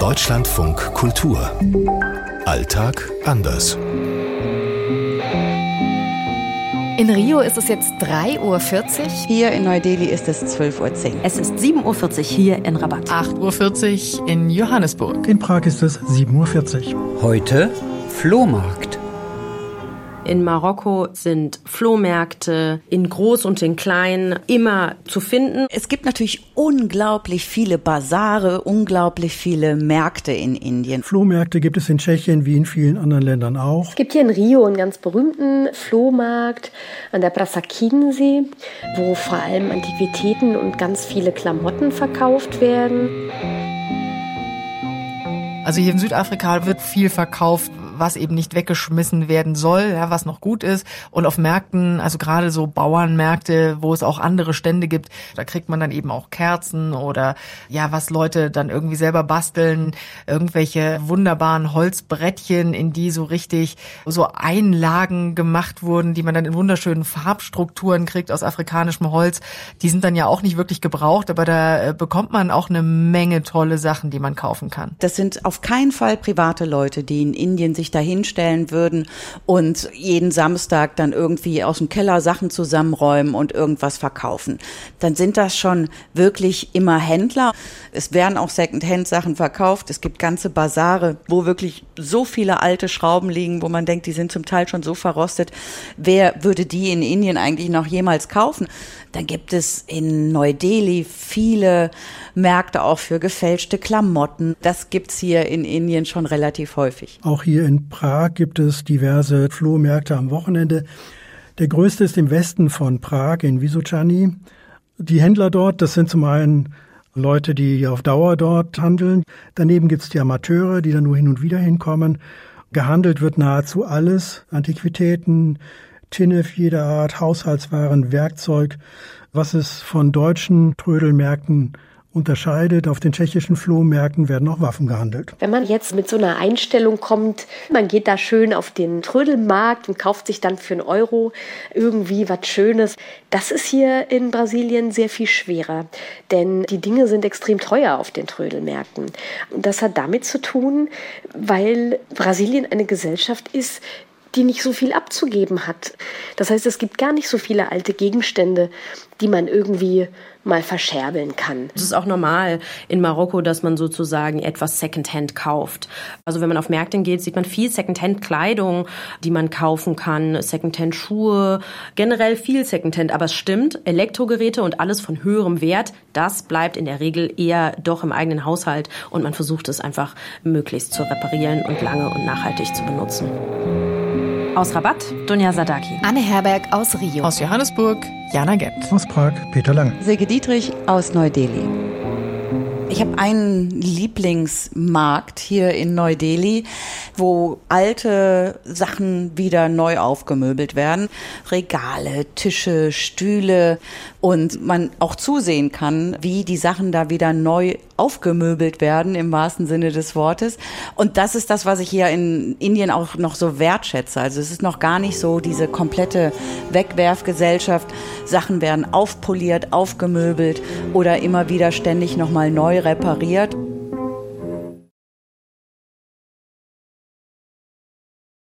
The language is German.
Deutschlandfunk Kultur. Alltag anders. In Rio ist es jetzt 3.40 Uhr. Hier in Neu-Delhi ist es 12.10 Uhr. Es ist 7.40 Uhr hier in Rabat. 8.40 Uhr in Johannesburg. In Prag ist es 7.40 Uhr. Heute Flohmarkt. In Marokko sind Flohmärkte in groß und in klein immer zu finden. Es gibt natürlich unglaublich viele Basare, unglaublich viele Märkte in Indien. Flohmärkte gibt es in Tschechien wie in vielen anderen Ländern auch. Es gibt hier in Rio einen ganz berühmten Flohmarkt an der Praça 15, wo vor allem Antiquitäten und ganz viele Klamotten verkauft werden. Also hier in Südafrika wird viel verkauft, was eben nicht weggeschmissen werden soll, ja, was noch gut ist. Und auf Märkten, also gerade so Bauernmärkte, wo es auch andere Stände gibt, da kriegt man dann eben auch Kerzen oder ja, was Leute dann irgendwie selber basteln, irgendwelche wunderbaren Holzbrettchen, in die so richtig so Einlagen gemacht wurden, die man dann in wunderschönen Farbstrukturen kriegt aus afrikanischem Holz. Die sind dann ja auch nicht wirklich gebraucht, aber da äh, bekommt man auch eine Menge tolle Sachen, die man kaufen kann. Das sind auf keinen Fall private Leute, die in Indien sich sich dahinstellen würden und jeden Samstag dann irgendwie aus dem Keller Sachen zusammenräumen und irgendwas verkaufen. Dann sind das schon wirklich immer Händler. Es werden auch Second-Hand-Sachen verkauft. Es gibt ganze Basare, wo wirklich so viele alte Schrauben liegen, wo man denkt, die sind zum Teil schon so verrostet. Wer würde die in Indien eigentlich noch jemals kaufen? Dann gibt es in Neu-Delhi viele Märkte auch für gefälschte Klamotten. Das gibt's hier in Indien schon relativ häufig. Auch hier in Prag gibt es diverse Flohmärkte am Wochenende. Der größte ist im Westen von Prag in Vysočany. Die Händler dort, das sind zum einen Leute, die auf Dauer dort handeln. Daneben gibt es die Amateure, die dann nur hin und wieder hinkommen. Gehandelt wird nahezu alles. Antiquitäten, Tinnef jeder Art, Haushaltswaren, Werkzeug, was es von deutschen Trödelmärkten unterscheidet. Auf den tschechischen Flohmärkten werden auch Waffen gehandelt. Wenn man jetzt mit so einer Einstellung kommt, man geht da schön auf den Trödelmarkt und kauft sich dann für einen Euro irgendwie was Schönes, das ist hier in Brasilien sehr viel schwerer. Denn die Dinge sind extrem teuer auf den Trödelmärkten. Und das hat damit zu tun, weil Brasilien eine Gesellschaft ist, die nicht so viel abzugeben hat. Das heißt, es gibt gar nicht so viele alte Gegenstände, die man irgendwie mal verscherbeln kann. Es ist auch normal in Marokko, dass man sozusagen etwas Secondhand kauft. Also wenn man auf Märkten geht, sieht man viel Secondhand-Kleidung, die man kaufen kann, Secondhand-Schuhe, generell viel Secondhand. Aber es stimmt, Elektrogeräte und alles von höherem Wert, das bleibt in der Regel eher doch im eigenen Haushalt und man versucht es einfach möglichst zu reparieren und lange und nachhaltig zu benutzen. Aus Rabat, Dunja Sadaki. Anne Herberg aus Rio. Aus Johannesburg, Jana Gent. Aus Prag, Peter Lange. Silke Dietrich aus Neu-Delhi. Ich habe einen Lieblingsmarkt hier in Neu-Delhi, wo alte Sachen wieder neu aufgemöbelt werden. Regale, Tische, Stühle und man auch zusehen kann, wie die Sachen da wieder neu aufgemöbelt werden im wahrsten Sinne des Wortes. Und das ist das, was ich hier in Indien auch noch so wertschätze. Also es ist noch gar nicht so diese komplette Wegwerfgesellschaft. Sachen werden aufpoliert, aufgemöbelt oder immer wieder ständig nochmal neu repariert.